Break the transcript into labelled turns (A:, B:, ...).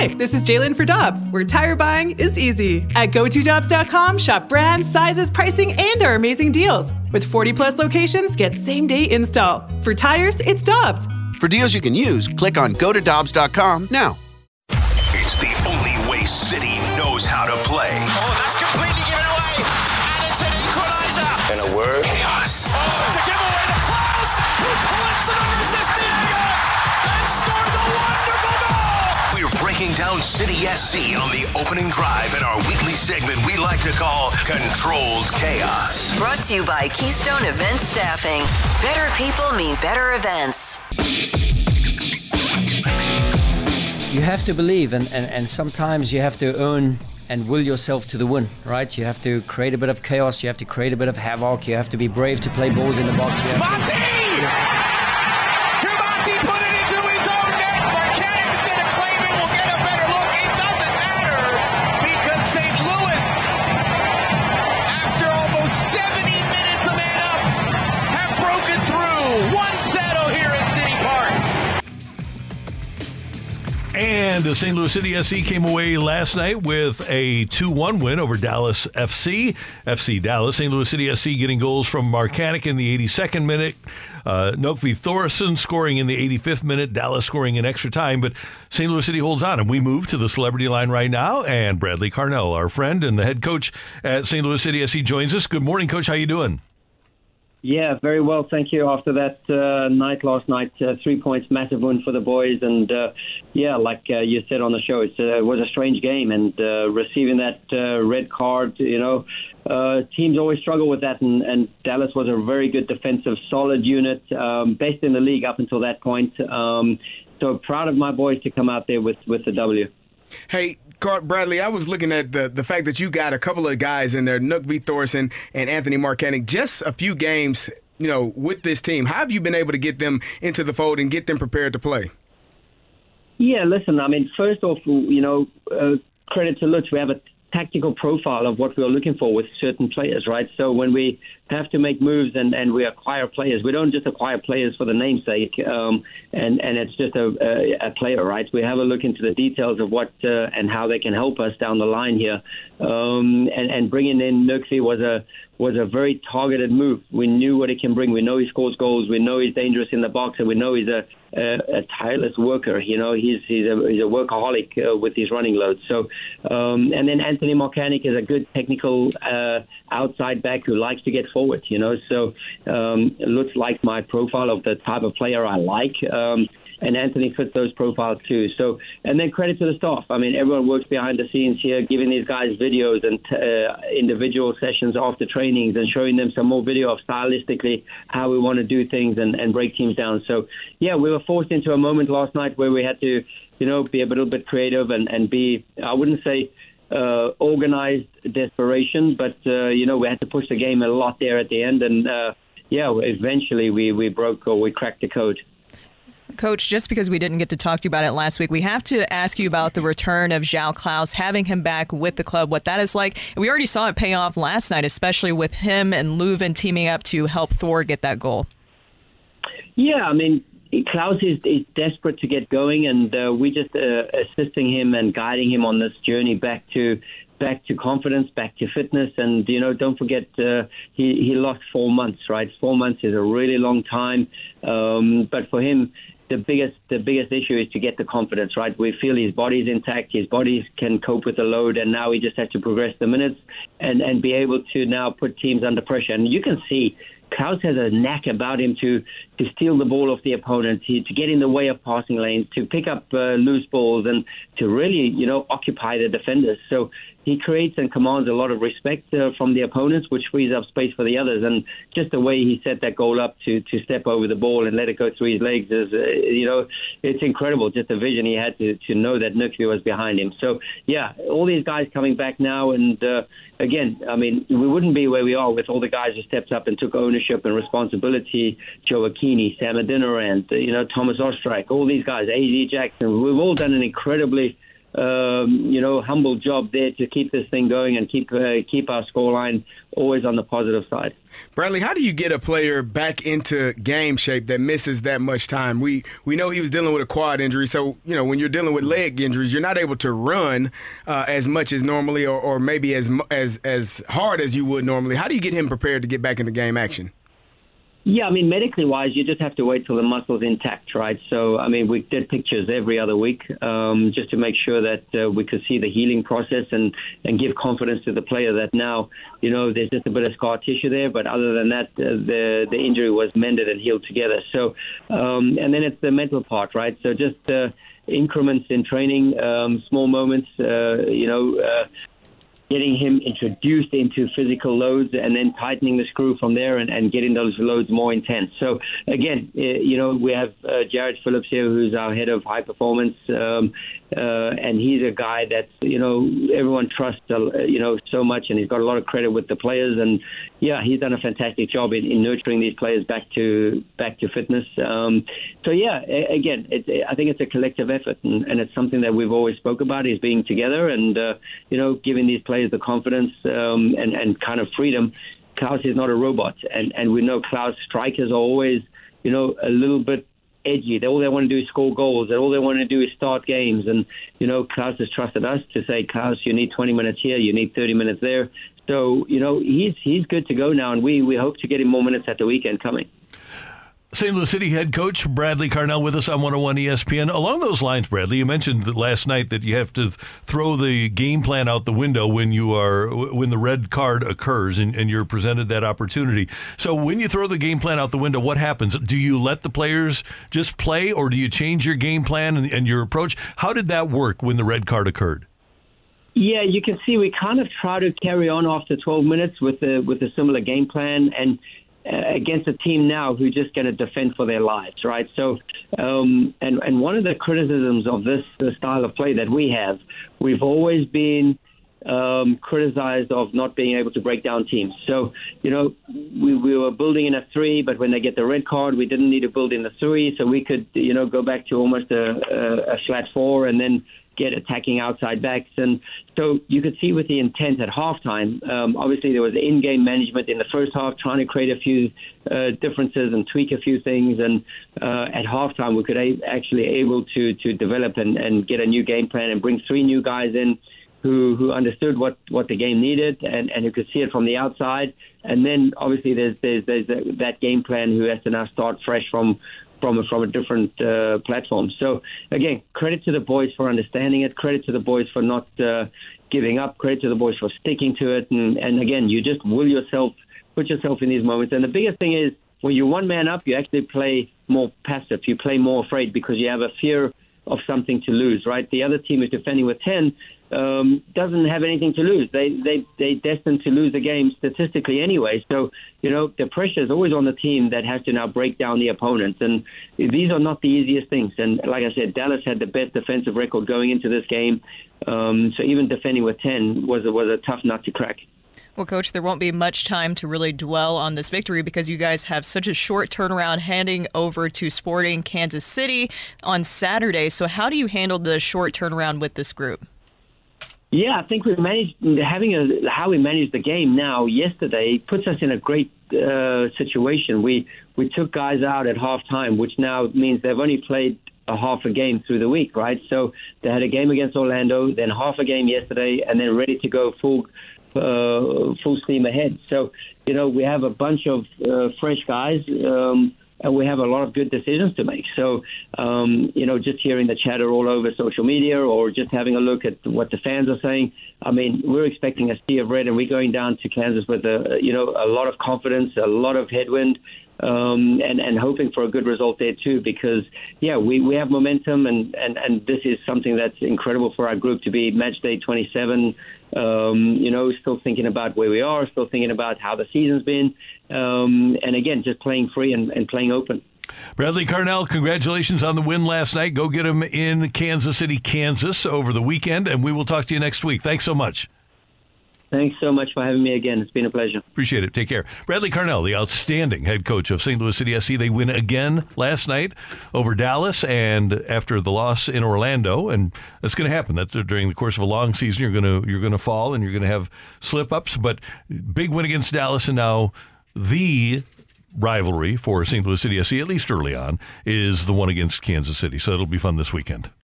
A: Hi, this is Jalen for Dobbs, where tire buying is easy. At GoToDobbs.com, shop brands, sizes, pricing, and our amazing deals. With 40 plus locations, get same day install. For tires, it's Dobbs.
B: For deals you can use, click on GoToDobbs.com now.
C: It's the only way City knows how to play.
D: Oh, that's completely given away. And it's an equalizer.
E: In a word,
C: breaking down City SC on the opening drive in our weekly segment we like to call Controlled Chaos.
F: Brought to you by Keystone Event Staffing. Better people mean better events.
G: You have to believe, and, and, and sometimes you have to earn and will yourself to the win, right? You have to create a bit of chaos, you have to create a bit of havoc, you have to be brave to play balls in the box. You have
D: Monty! Tumati
H: And the St. Louis City SC came away last night with a 2 1 win over Dallas FC. FC Dallas. St. Louis City SC getting goals from Markanich in the 82nd minute. Uh, Nökkvi Thorisson scoring in the 85th minute. Dallas scoring in extra time. But St. Louis City holds on. And we move to the celebrity line right now. And Bradley Carnell, our friend and the head coach at St. Louis City SC, joins us. Good morning, Coach. How are you doing?
I: Yeah, very well, thank you. After that uh, night last night, uh, three points, massive win for the boys, and uh, yeah, like uh, you said on the show, uh, it was a strange game, and uh, receiving that red card, you know, uh, teams always struggle with that, and, and Dallas was a very good defensive, solid unit, um, best in the league up until that point. Um, so proud of my boys to come out there with with the W.
J: Hey, Car- Bradley, I was looking at the the fact that you got a couple of guys in there, Nökkvi Thorisson and Anthony Markanich, just a few games, you know, with this team. How have you been able to get them into the fold and get them prepared to play?
I: Yeah, listen, I mean, first off, you know, uh, credit to Lutz. We have a tactical profile of what we're looking for with certain players, right? So when we have to make moves and, and we acquire players, we don't just acquire players for the namesake um, and, and it's just a, a, a player, right? We have a look into the details of what uh, and how they can help us down the line here. Um, and, and bringing in Nuxie was a was a very targeted move. We knew what he can bring. We know he scores goals. We know he's dangerous in the box, and we know he's a, a, tireless worker. You know, he's he's a, he's a workaholic uh, with his running load. So, um, and then Anthony Markanich is a good technical uh, outside back who likes to get forward. You know, so um, looks like my profile of the type of player I like. Um, and Anthony fits those profiles too. So, and then credit to the staff. I mean, everyone works behind the scenes here, giving these guys videos and uh, individual sessions after trainings and showing them some more video of stylistically how we want to do things and, and break teams down. So, yeah, we were forced into a moment last night where we had to, you know, be a little bit creative and, and be, I wouldn't say, uh, organized desperation, but uh, you know we had to push the game a lot there at the end, and uh, yeah, eventually we, we broke or we cracked the code.
K: Coach, just because we didn't get to talk to you about it last week, we have to ask you about the return of João Klauss, having him back with the club, what that is like. We already saw it pay off last night, especially with him and Löwen teaming up to help Thor get that goal.
I: Yeah, I mean, Klauss is, is desperate to get going, and uh, we just uh, assisting him and guiding him on this journey back to back to confidence, back to fitness, and you know, don't forget uh, he he lost four months, right? Four months is a really long time, um, but for him. The biggest, the biggest issue is to get the confidence right. We feel his body's intact, his body can cope with the load, and now he just has to progress the minutes and and be able to now put teams under pressure. And you can see Klauss has a knack about him to to steal the ball off the opponent, to, to get in the way of passing lanes, to pick up uh, loose balls, and to really, you know, occupy the defenders. So he creates and commands a lot of respect uh, from the opponents, which frees up space for the others. And just the way he set that goal up to to step over the ball and let it go through his legs is, uh, you know, it's incredible. Just the vision he had to to know that Nökkvi was behind him. So yeah, all these guys coming back now, and uh, again, I mean, we wouldn't be where we are with all the guys who stepped up and took ownership and responsibility. Joe Akini, Sam Adeniran, you know, Tomas Ostrak, all these guys, AZ Jackson. We've all done an incredibly um, you know, humble job there to keep this thing going and keep uh, keep our scoreline always on the positive side.
J: Bradley, how do you get a player back into game shape that misses that much time? We we know he was dealing with a quad injury, so you know when you're dealing with leg injuries, you're not able to run uh, as much as normally, or, or maybe as as as hard as you would normally. How do you get him prepared to get back into game action?
I: Yeah, I mean, medically wise, you just have to wait till the muscle's intact, right? So, I mean, we did pictures every other week um, just to make sure that uh, we could see the healing process and, and give confidence to the player that now, you know, there's just a bit of scar tissue there, but other than that, uh, the the injury was mended and healed together. So, um, and then it's the mental part, right? So just uh, increments in training, um, small moments, uh, you know. Uh, getting him introduced into physical loads and then tightening the screw from there and, and getting those loads more intense. So again, eh, you know, we have uh, Jared Phillips here, who's our head of high performance, um, uh, and he's a guy that you know everyone trusts, uh, you know, so much, and he's got a lot of credit with the players. And yeah, he's done a fantastic job in, in nurturing these players back to back to fitness. Um, so yeah, again, it, I think it's a collective effort, and, and it's something that we've always spoke about is being together and uh, you know giving these players the confidence um, and, and kind of freedom. Klauss is not a robot, and, and we know Klauss strikers are always, you know, a little bit edgy. They, all they want to do is score goals. All they want to do is start games. And you know, Klauss has trusted us to say, Klauss, you need 20 minutes here, you need 30 minutes there. So you know, he's he's good to go now, and we we hope to get him more minutes at the weekend coming.
H: St. Louis City head coach Bradley Carnell with us on 101 ESPN. Along those lines, Bradley, you mentioned last night that you have to throw the game plan out the window when you are when the red card occurs and, and you're presented that opportunity. So when you throw the game plan out the window, what happens? Do you let the players just play, or do you change your game plan and, and your approach? How did that work when the red card occurred?
I: Yeah, you can see we kind of try to carry on after 12 minutes with a with a similar game plan and uh, against a team now who just going to defend for their lives, right? So, um, and and one of the criticisms of this the style of play that we have, we've always been um, criticized of not being able to break down teams. So, you know, we, we were building in a three, but when they get the red card, we didn't need to build in the three, so we could, you know, go back to almost a, a, a flat four and then get attacking outside backs. And so you could see with the intent at halftime, um, obviously there was in game management in the first half, trying to create a few uh, differences and tweak a few things. And uh, at halftime, we could a- actually able to, to develop and, and get a new game plan and bring three new guys in who who understood what, what the game needed and, and who could see it from the outside. And then obviously there's there's there's that game plan who has to now start fresh from from a, from a different uh, platform. So again, credit to the boys for understanding it. Credit to the boys for not uh, giving up. Credit to the boys for sticking to it. And, and again, you just will yourself put yourself in these moments. And the biggest thing is when you're one man up, you actually play more passive. You play more afraid because you have a fear of something to lose, right? The other team is defending with 10, um, doesn't have anything to lose. They they they destined to lose the game statistically anyway. So you know the pressure is always on the team that has to now break down the opponents, and these are not the easiest things. And like I said, Dallas had the best defensive record going into this game, um, so even defending with 10 was was a tough nut to crack.
K: Well, Coach, there won't be much time to really dwell on this victory because you guys have such a short turnaround handing over to Sporting Kansas City on Saturday. So, how do you handle the short turnaround with this group?
I: Yeah, I think we've managed having a how we manage the game now. Yesterday puts us in a great uh, situation. We we took guys out at halftime, which now means they've only played a half a game through the week, right? So they had a game against Orlando, then half a game yesterday, and then ready to go full uh, full steam ahead. So, you know, we have a bunch of uh, fresh guys. Um, and we have a lot of good decisions to make. So, um, you know, just hearing the chatter all over social media or just having a look at what the fans are saying, I mean, we're expecting a sea of red and we're going down to Kansas with a, you know, a lot of confidence, a lot of headwind um, and and hoping for a good result there too. Because yeah, we, we have momentum, and, and, and this is something that's incredible for our group to be match day 27. Um, you know, still thinking about where we are, still thinking about how the season's been, um, and again, just playing free and, and playing open.
H: Bradley Carnell, congratulations on the win last night. Go get them in Kansas City, Kansas over the weekend, and we will talk to you next week. Thanks so much.
I: Thanks so much for having me again. It's been a pleasure.
H: Appreciate it. Take care. Bradley Carnell, the outstanding head coach of St. Louis City SC. They win again last night over Dallas and after the loss in Orlando. And that's going to happen. That's during the course of a long season. You're going to you're going to fall and you're going to have slip ups. But big win against Dallas and now the rivalry for St. Louis City SC, at least early on, is the one against Kansas City. So it'll be fun this weekend.